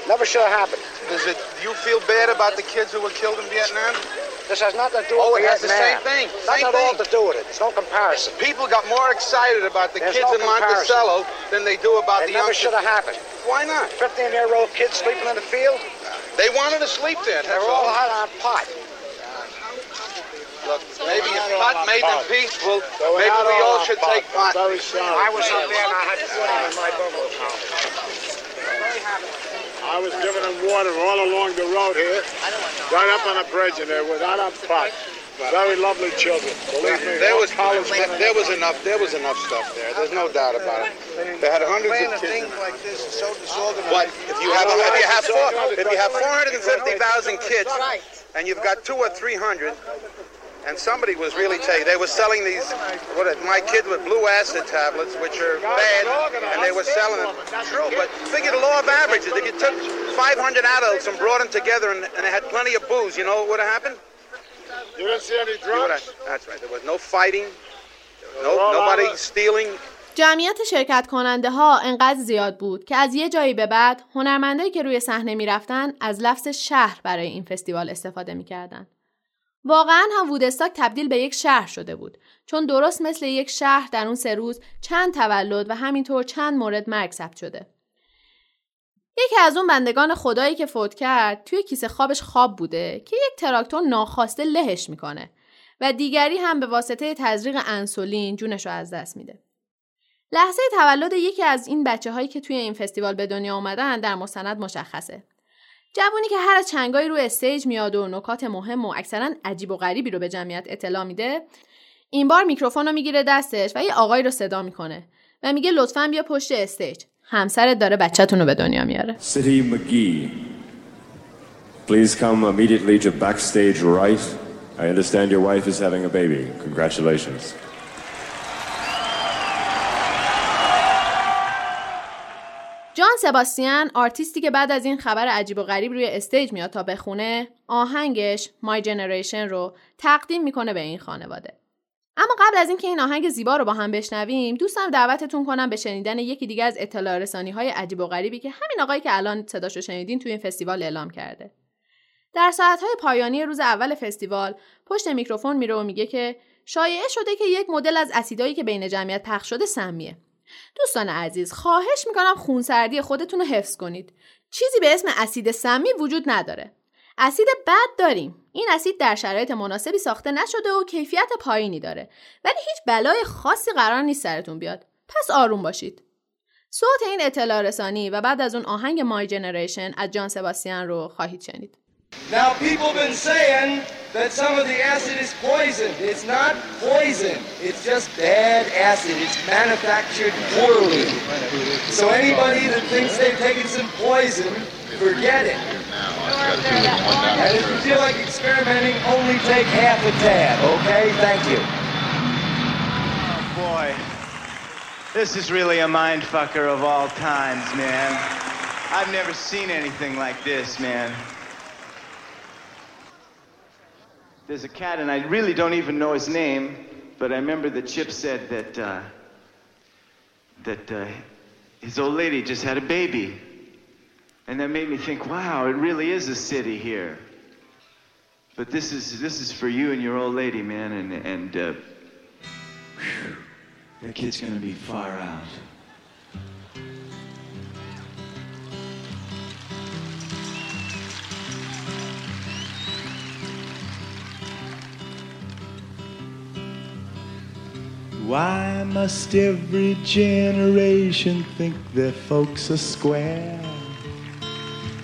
Never should have happened. Does it? Do you feel bad about the kids who were killed in Vietnam? This has nothing to do Oh, with Vietnam. Oh, it has the same thing. Nothing Same at all to do with it. It's no comparison. People got more excited about the There's kids no in comparison. Monticello than they do about It the never youngsters. should have happened. Why not? 15-year-old kids sleeping in the field? They wanted to sleep there. They That's were all all. out on pot. Look, maybe if pot made them peaceful, maybe we all all should take pot. Very sorry. I was up there and I had 20 in my bungalow house. I was giving them water all along the road here, right up on the bridge, and they were out on pot. Very lovely children. Believe me, There was there was enough there was enough stuff there. There's no doubt about it. They had hundreds of kids. like this is so disorganized. But if you have if you have four, if you have 450,000 kids and you've got two or three hundred, and somebody was really taking, they were selling these. What my kid with blue acid tablets, which are bad, and they were selling them. True, but figure the law of averages. If you took 500 adults and brought them together and, and they had plenty of booze, you know what would have happened? You didn't see any drugs? That's right. There was no fighting. No, nobody stealing. جمعیت شرکت کننده ها انقدر زیاد بود که از یه جایی به بعد هنرمندایی که روی صحنه می‌رفتن از لفظ شهر برای این فستیوال استفاده می‌کردن. واقعا هم وودستاک تبدیل به یک شهر شده بود چون درست مثل یک شهر در اون سه روز چند تولد و همینطور چند مورد مرگ ثبت شده. یکی از اون بندگان خدایی که فوت کرد توی کیسه خوابش خواب بوده که یک تراکتور ناخواسته لهش می‌کنه و دیگری هم به واسطه تزریق انسولین جونش رو از دست میده. لحظه تولد یکی از این بچه هایی که توی این فستیوال به دنیا اومدن در مستند مشخصه. جوونی که هر از چندگاهی روی stage میاد و نکات مهم و اکثرا عجیب و غریبی رو به جمعیت اطلاع میده این بار میکروفون رو می‌گیره دستش و یه آقایی رو صدا می‌کنه و میگه لطفا بیا پشت stage همسرت داره بچهتون رو به دنیا میاره City McGee, please come immediately to backstage right. I understand your wife is having a baby. Congratulations. جان سباستیان آرتیستی که بعد از این خبر عجیب و غریب روی stage میاد تا بخونه آهنگش My Generation رو تقدیم می‌کنه به این خانواده اما قبل از اینکه این آهنگ زیبا رو با هم بشنویم دوست دارم دعوتتون کنم به شنیدن یکی دیگه از اطلاع رسانی های عجیب و غریبی که همین آقایی که الان صداشو شنیدین توی این فستیوال اعلام کرده. در ساعتهای پایانی روز اول فستیوال پشت میکروفون میره و میگه که شایعه شده که یک مدل از اسیدایی که بین جمعیت پخش شده سمیه. دوستان عزیز خواهش می‌کنم خونسردی خودتون رو حفظ کنید. چیزی به اسم اسید سمی وجود نداره. اسید بد داریم. این اسید در شرایط مناسبی ساخته نشده و کیفیت پایینی داره. ولی هیچ بلای خاصی قرار نیست سرتون بیاد. پس آروم باشید. صوت این اطلاع رسانی و بعد از اون آهنگ مای جنریشن از جان سباستیان رو خواهید شنید. And if you feel like experimenting, only take half a tab, okay? Thank you. Oh, boy, this is really a mind fucker of all times, man. I've never seen anything like this, man. There's a cat, and I really don't even know his name, but I remember that Chip said that uh, that uh, his old lady just had a baby, and that made me think, wow, it really is a city here. But this is this is for you and your old lady, man, and and uh, that kid's gonna be far out. Why must every generation think their folks are square?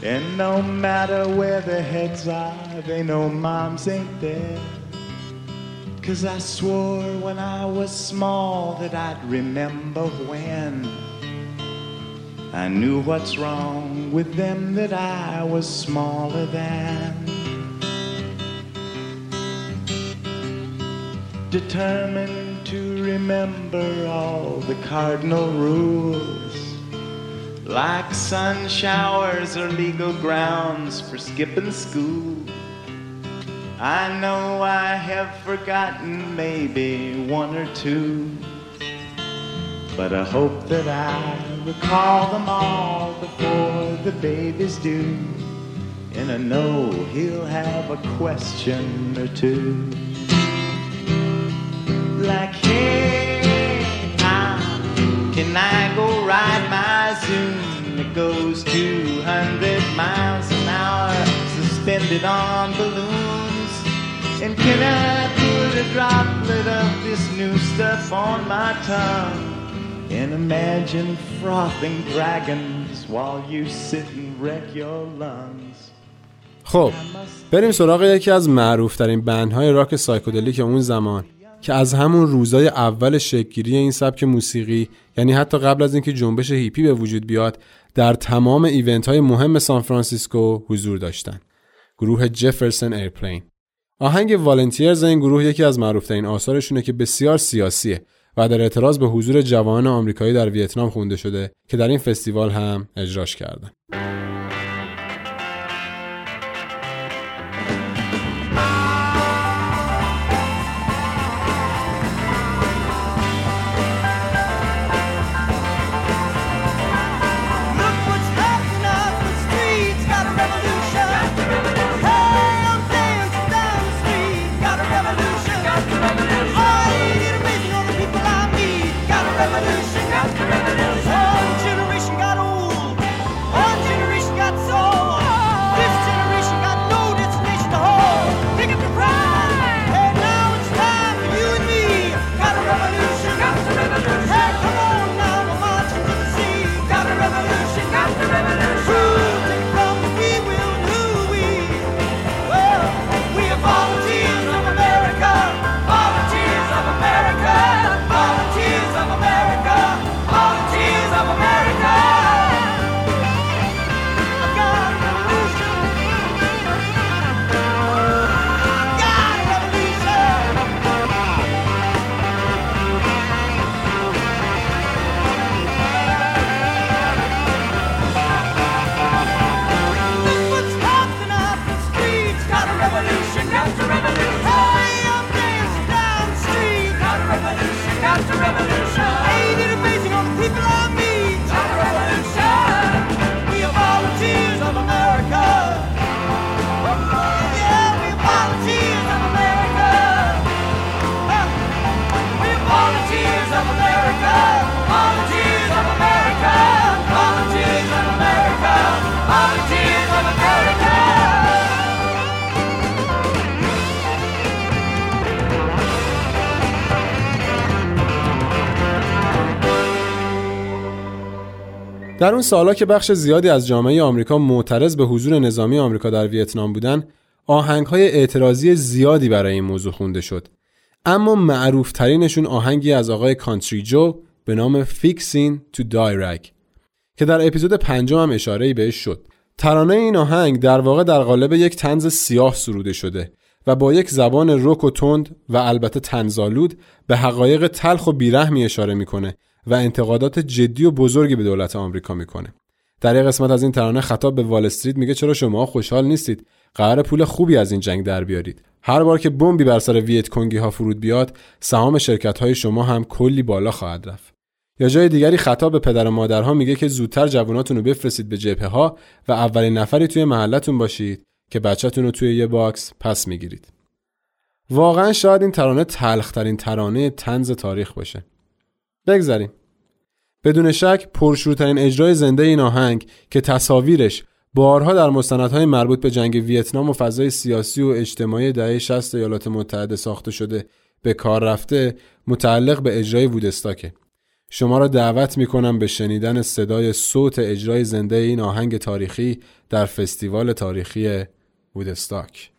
And no matter where their heads are, they know moms ain't there. Cause I swore when I was small that I'd remember when I knew what's wrong with them that I was smaller than. Determined to remember all the cardinal rules. Like sun showers are legal grounds for skipping school. I know I have forgotten maybe one or two. But I hope that I recall them all before the baby's due. And I know he'll have a question or two. Like, hey, how can I that goes 200 miles an hour, suspended on balloons? And can I put a droplet of this new stuff on my tongue and imagine frothing dragons while you sit and wreck your lungs? خب بریم سراغ یکی از معروفترین band های راک psychedelic اون زمان که از همون روزای اول شکلگیری این سبک موسیقی یعنی حتی قبل از اینکه جنبش هیپی به وجود بیاد در تمام event های مهم سان فرانسیسکو حضور داشتن. گروه Jefferson Airplane. آهنگ Volunteers این گروه یکی از معروفترین آثارشونه که بسیار سیاسیه و در اعتراض به حضور جوانان آمریکایی در ویتنام خونده شده که در این فستیوال هم اجراش کردن. در اون سالا که بخش زیادی از جامعه آمریکا معترض به حضور نظامی آمریکا در ویتنام بودن آهنگهای اعتراضی زیادی برای این موضوع خونده شد. اما معروف ترینشون آهنگی از آقای کانتری جو به نام فیکسین تو دایرک که در اپیزود پنجم هم اشاره بهش شد. ترانه این آهنگ در واقع در قالب یک تنز سیاه سروده شده و با یک زبان رک و تند و البته تنزالود به حقایق تلخ و بیرحمی اشاره می‌کنه و انتقادات جدی و بزرگی به دولت آمریکا می‌کنه. در یک قسمت از این ترانه خطاب به وال استریت میگه چرا شما خوشحال نیستید؟ قراره پول خوبی از این جنگ در بیارید. هر بار که بمبی بر سر ویت کنگی ها فرود بیاد سهام شرکت های شما هم کلی بالا خواهد رفت. یا جای دیگری خطاب به پدر و مادرها میگه که زودتر جواناتون رو بفرستید به جبهه ها و اولین نفری توی محلتون باشید که بچهتون رو توی یه box پس می‌گیرید. واقعا شاید این ترانه تلخترین ترانه تنز تاریخ باشه. بگذریم بدون شک پرشورترین اجرای زنده این آهنگ که تصاویرش بارها در مستندهای مربوط به جنگ ویتنام و فضای سیاسی و اجتماعی دهه 60 ایالات متحده ساخته شده به کار رفته متعلق به اجرای وودستاکه. شما را دعوت می کنم به شنیدن صدای صوت اجرای زنده این آهنگ تاریخی در فستیوال تاریخی وودستاک.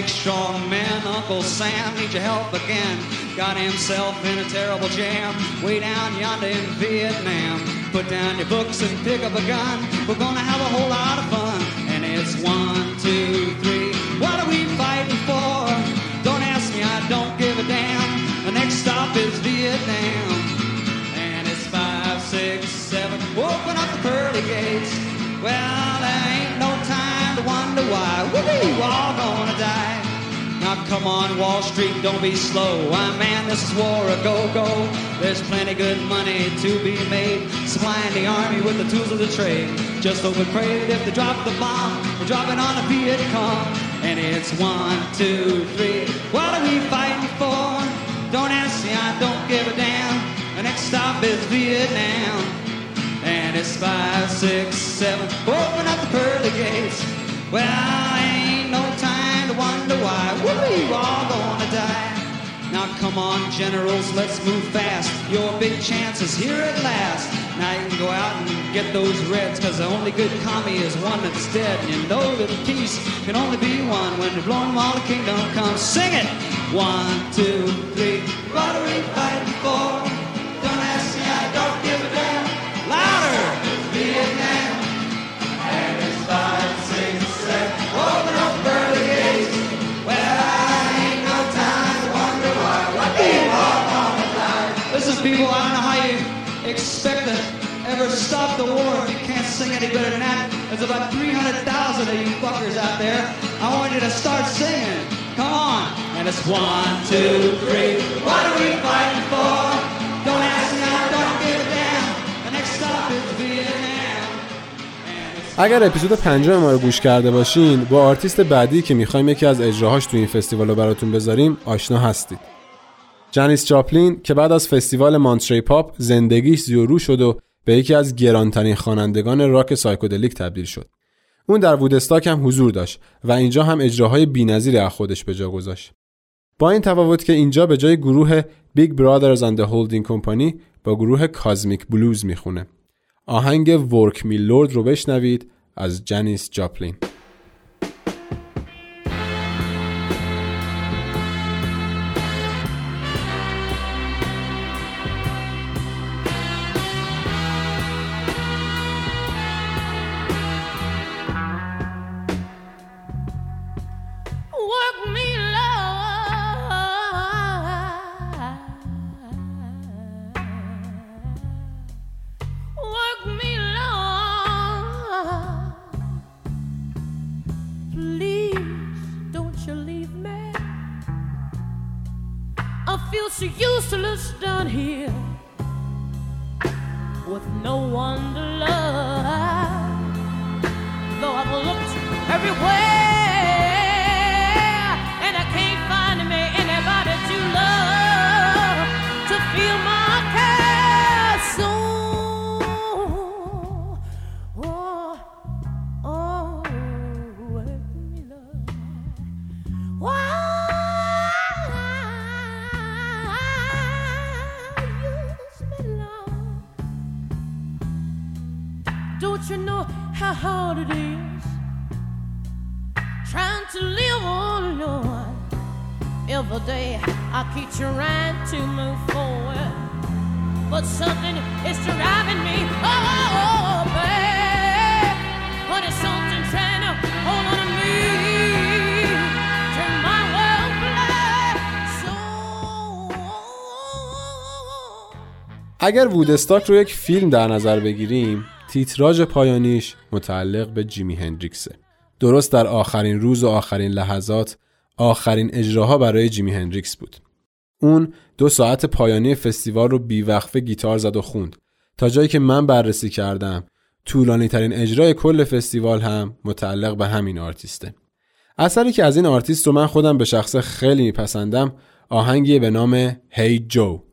Big strong man. Uncle Sam needs your help again. Got himself in a terrible jam way down yonder in Vietnam. Put down your books and pick up a gun. We're gonna have a whole lot of fun. And it's one, two, three. What are we fighting for? Don't ask me, I don't give a damn. The next stop is Vietnam. And it's five, six, seven. Open up the pearly gates. Well, why. We're all gonna die. Now come on, Wall Street, don't be slow. I man, this is war a go-go. There's plenty good money to be made. Supplying the army with the tools of the trade. Just hope and pray that if they drop the bomb, they drop it on the Viet Cong. And it's one, two, three. What are we fighting for? Don't ask me, I don't give a damn. The next stop is is Vietnam. And it's five, six, seven, open up the pearly gates. Well, ain't no time to wonder why We're all gonna die. Now come on, generals, let's move fast. Your big chance is here at last. Now you can go out and get those reds, cause the only good commie is one that's dead. And you know that peace can only be one when the blowing while the kingdom comes. Sing it! One, two, three. We fighting for? Ever stop the war if you can't sing any better than that. There's about 300,000 of you fuckers out there. I want you to start singing. Come on. And it's one, two, three. What are we fighting for? Don't ask me, I don't give a damn. The next stop is Vietnam. اگر اپیزود پنجم ما رو گوش کرده باشین با آرتیست بعدی که می‌خوایم یکی از اجراهاش تو این فستیوال رو براتون بذاریم آشنا هستید جنیس جاپلین که بعد از فستیوال Monterey Pop زندگیش زیر و رو شد و به یکی از گرانترین خوانندگان راک psychedelic تبدیل شد. اون در وودستاک هم حضور داشت و اینجا هم اجراهای بی‌نظیری از خودش به جا گذاشت. با این تفاوت که اینجا به جای گروه Brother and the Holding Company با گروه Kozmic Blues می‌خونه. آهنگ Work Me Lord رو بشنوید از جنیس جاپلین no one اگر وودستاک رو یک فیلم در نظر بگیریم تیتراژ پایانیش متعلق به جیمی هندریکسه. درست در آخرین روز و آخرین لحظات آخرین اجراها برای جیمی هندریکس بود. اون دو ساعت پایانی فستیوال رو بیوقفه گیتار زد و خوند. تا جایی که من بررسی کردم طولانی ترین اجرای کل فستیوال هم متعلق به همین آرتیسته. اثری که از این آرتیست رو من خودم به شخص خیلی میپسندم آهنگی به نام Hey Joe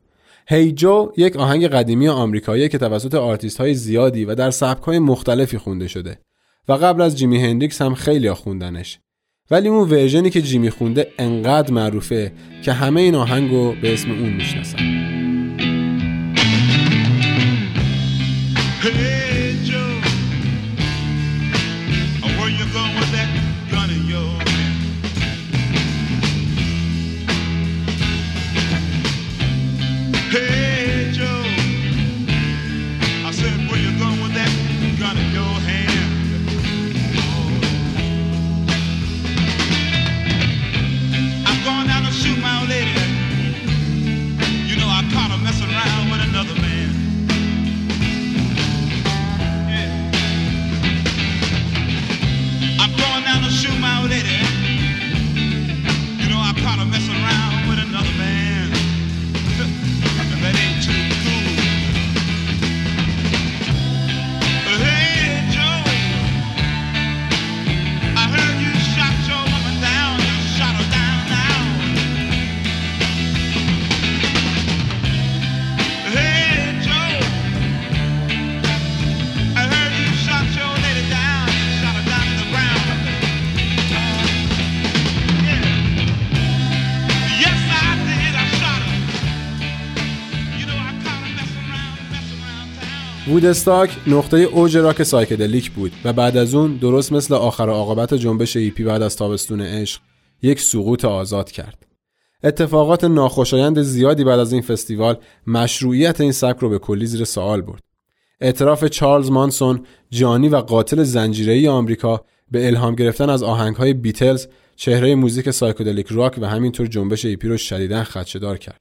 Hey Joe یک آهنگ قدیمی آمریکایی که توسط آرتیست های زیادی و در سبک های مختلفی خونده شده و قبل از جیمی هندریکس هم خیلی خوندنش. ولی اون version ی که جیمی خونده انقدر معروفه که همه این آهنگ رو به اسم اون می‌شناسن. وودستاک نقطه اوج راک psychedelic بود و بعد از اون درست مثل آخر عاقبت جنبش هیپی بعد از تابستون عشق یک سقوط آزاد کرد. اتفاقات ناخوشایند زیادی بعد از این فستیوال مشروعیت این سبک رو به کلی زیر سوال برد. اعتراف چارلز مانسون جانی و قاتل زنجیره‌ای آمریکا به الهام گرفتن از آهنگهای بیتلز چهره موزیک psychedelic rock و همینطور جنبش هیپی رو شدیداً خدشه‌دار کرد.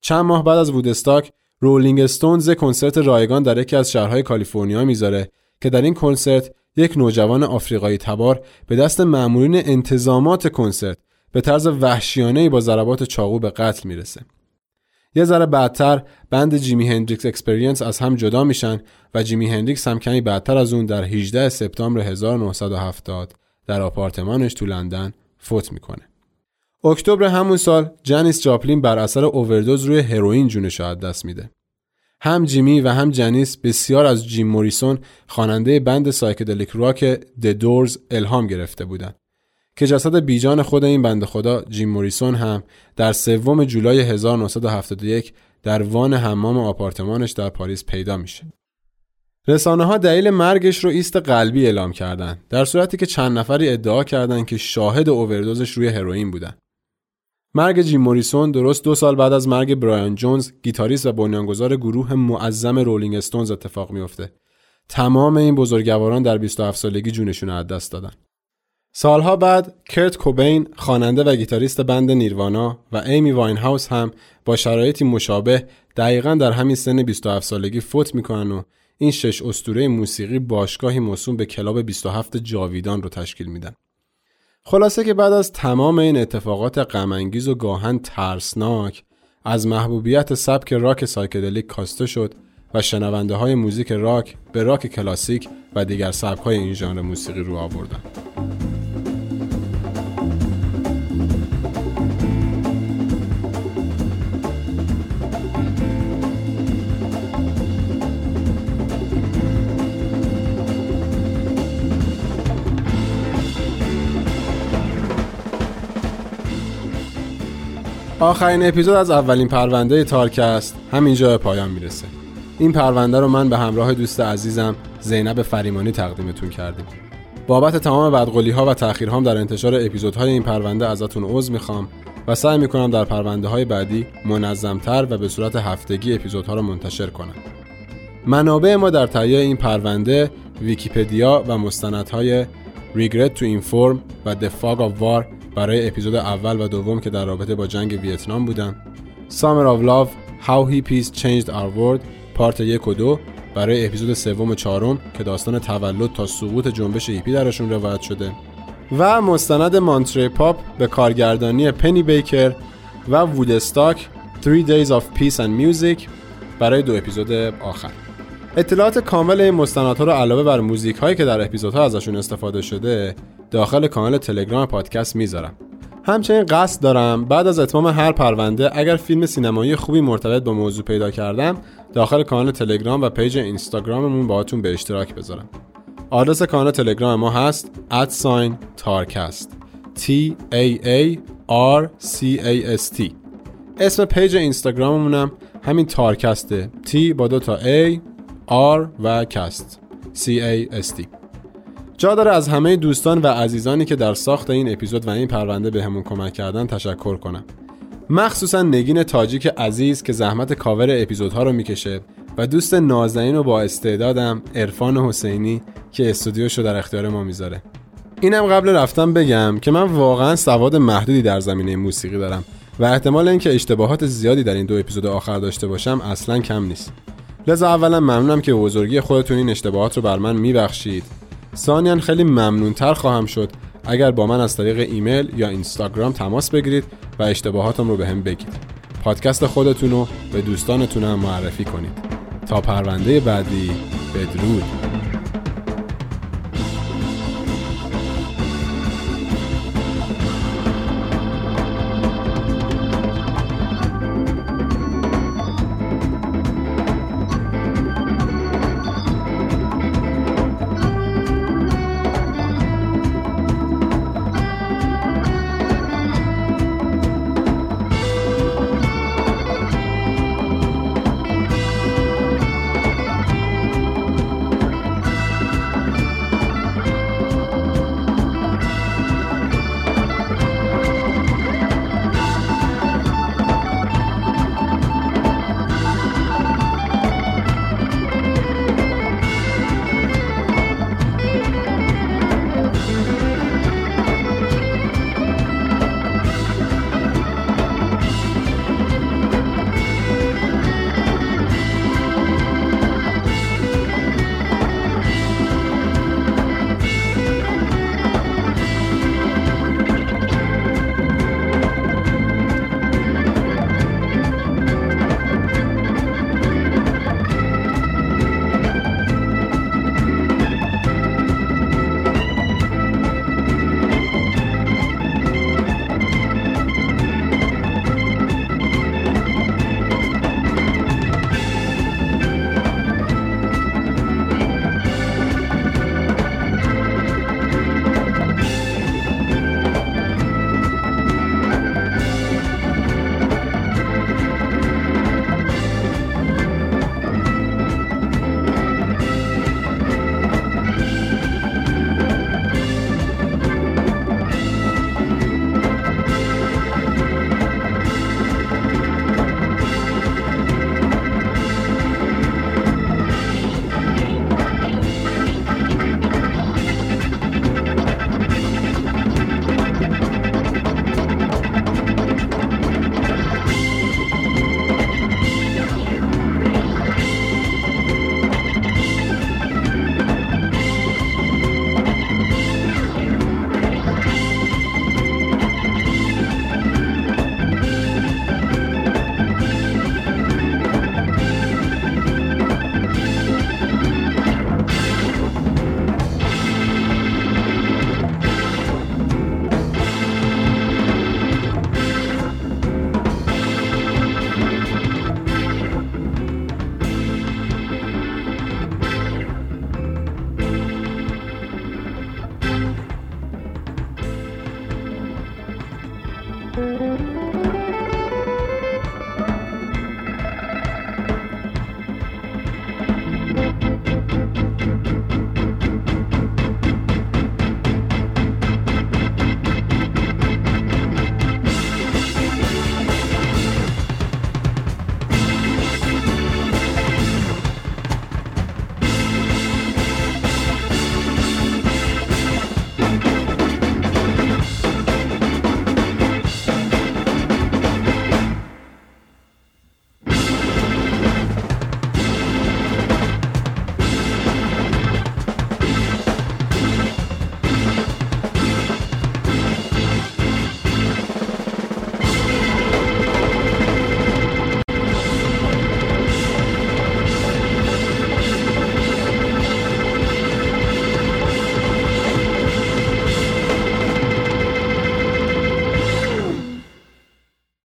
چند ماه بعد از وودستاک رولینگ استونز کنسرت رایگان در یکی از شهرهای کالیفرنیا می‌ذاره که در این کنسرت یک نوجوان آفریقایی تبار به دست مأمورین انتظامات کنسرت به طرز وحشیانه‌ای با ضربات چاقو به قتل می‌رسه. یه ذره بعدتر band Jimi Hendrix Experience از هم جدا میشن و جیمی هندریکس هم کمی بعدتر از اون در 18 سپتامبر 1970 در آپارتمانش تو لندن فوت می‌کنه. اکتبر همون سال جنیس جاپلین بر اثر اووردوز روی هروئین جونشو از دست میده. هم جیمی و هم جنیس بسیار از جیم موریسون خواننده band psychedelic rock The Doors الهام گرفته بودند که جسد بیجان خود این بنده خدا جیم موریسون هم در سوم جولای 1971 در وان حمام آپارتمانش در پاریس پیدا میشه. رسانه ها دلیل مرگش رو ایست قلبی اعلام کردند در صورتی که چند نفری ادعا کردند که شاهد اووردوزش روی هروئین بودن. مرگ جیم موریسون درست دو سال بعد از مرگ برایان جونز گیتاریست و بنیانگذار گروه معظم رولینگ استونز اتفاق میافته. تمام این بزرگواران در 27 سالگی جونشونو از دست دادن. سالها بعد کرت کوبین خواننده و گیتاریست band نیروانا و ایمی واینهاوس هم با شرایطی مشابه دقیقا در همین سن 27 سالگی فوت می‌کنن و این شش اسطوره موسیقی باشگاهی موسوم به club 27 جاویدان رو تشکیل میدن. خلاصه که بعد از تمام این اتفاقات غمانگیز و گاهاً ترسناک از محبوبیت سبک راک psychedelic کاسته شد و شنونده های موزیک راک به راک کلاسیک و دیگر سبک های این ژانر موسیقی رو آوردن. آخرین اپیزود از اولین پرونده تارکست همینجا به پایان می‌رسه. این پرونده رو من به همراه دوست عزیزم زینب فریمانی تقدیمتون کردیم. بابت تمام بدقولی ها و تاخیرهام در انتشار اپیزودهای این پرونده ازتون عذر می‌خوام و سعی می‌کنم در پرونده های بعدی منظمتر و به صورت هفتگی اپیزودها رو منتشر کنم. منابع ما در تهیه این پرونده ویکیپدیا و مستندهای Regret to Inform و The Fog of War برای اپیزود اول و دوم که در رابطه با جنگ ویتنام بودن Summer of Love How Hippies Changed Our World part یک و دو برای اپیزود سوم و چهارم که داستان تولد تا سقوط جنبش هیپی درشون روایت شده. و مستند Monterey Pop به کارگردانی پنی بیکر و Woodstock 3 Days of Peace and Music برای دو اپیزود آخر. اطلاعات کامل این مستندها رو علاوه بر موزیک هایی که در اپیزودها ازشون استفاده شده داخل کانال تلگرام پادکست می‌ذارم. همچنین قصد دارم بعد از اتمام هر پرونده اگر فیلم سینمایی خوبی مرتبط با موضوع پیدا کردم داخل کانال تلگرام و پیج اینستاگراممون باهاتون به اشتراک بذارم. آدرس کانال تلگرام ما هست at sign T A A R C A S T. اسم page اینستاگراممونم همین تارکسته. T با دو تا A R و کست C A S T. جا داره از همه دوستان و عزیزانی که در ساخت این اپیزود و این پرونده به همون کمک کردن تشکر کنم. مخصوصا نگین تاجیک عزیز که زحمت کاور اپیزودها رو می‌کشه و دوست نازنین و با استعدادم عرفان حسینی که استودیوشو در اختیار ما می‌ذاره. اینم قبل رفتم بگم که من واقعا سواد محدودی در زمینه موسیقی دارم و احتمال اینکه اشتباهات زیادی در این دو اپیزود آخر داشته باشم اصلا کم نیست. لذا اولا ممنونم که بزرگی خودتون این اشتباهات رو بر من میبخشید. ثانیا خیلی ممنونتر خواهم شد اگر با من از طریق ایمیل یا اینستاگرام تماس بگیرید و اشتباهاتم رو به هم بگید. پادکست خودتون رو به دوستانتون هم معرفی کنید. تا پرونده بعدی بدرود.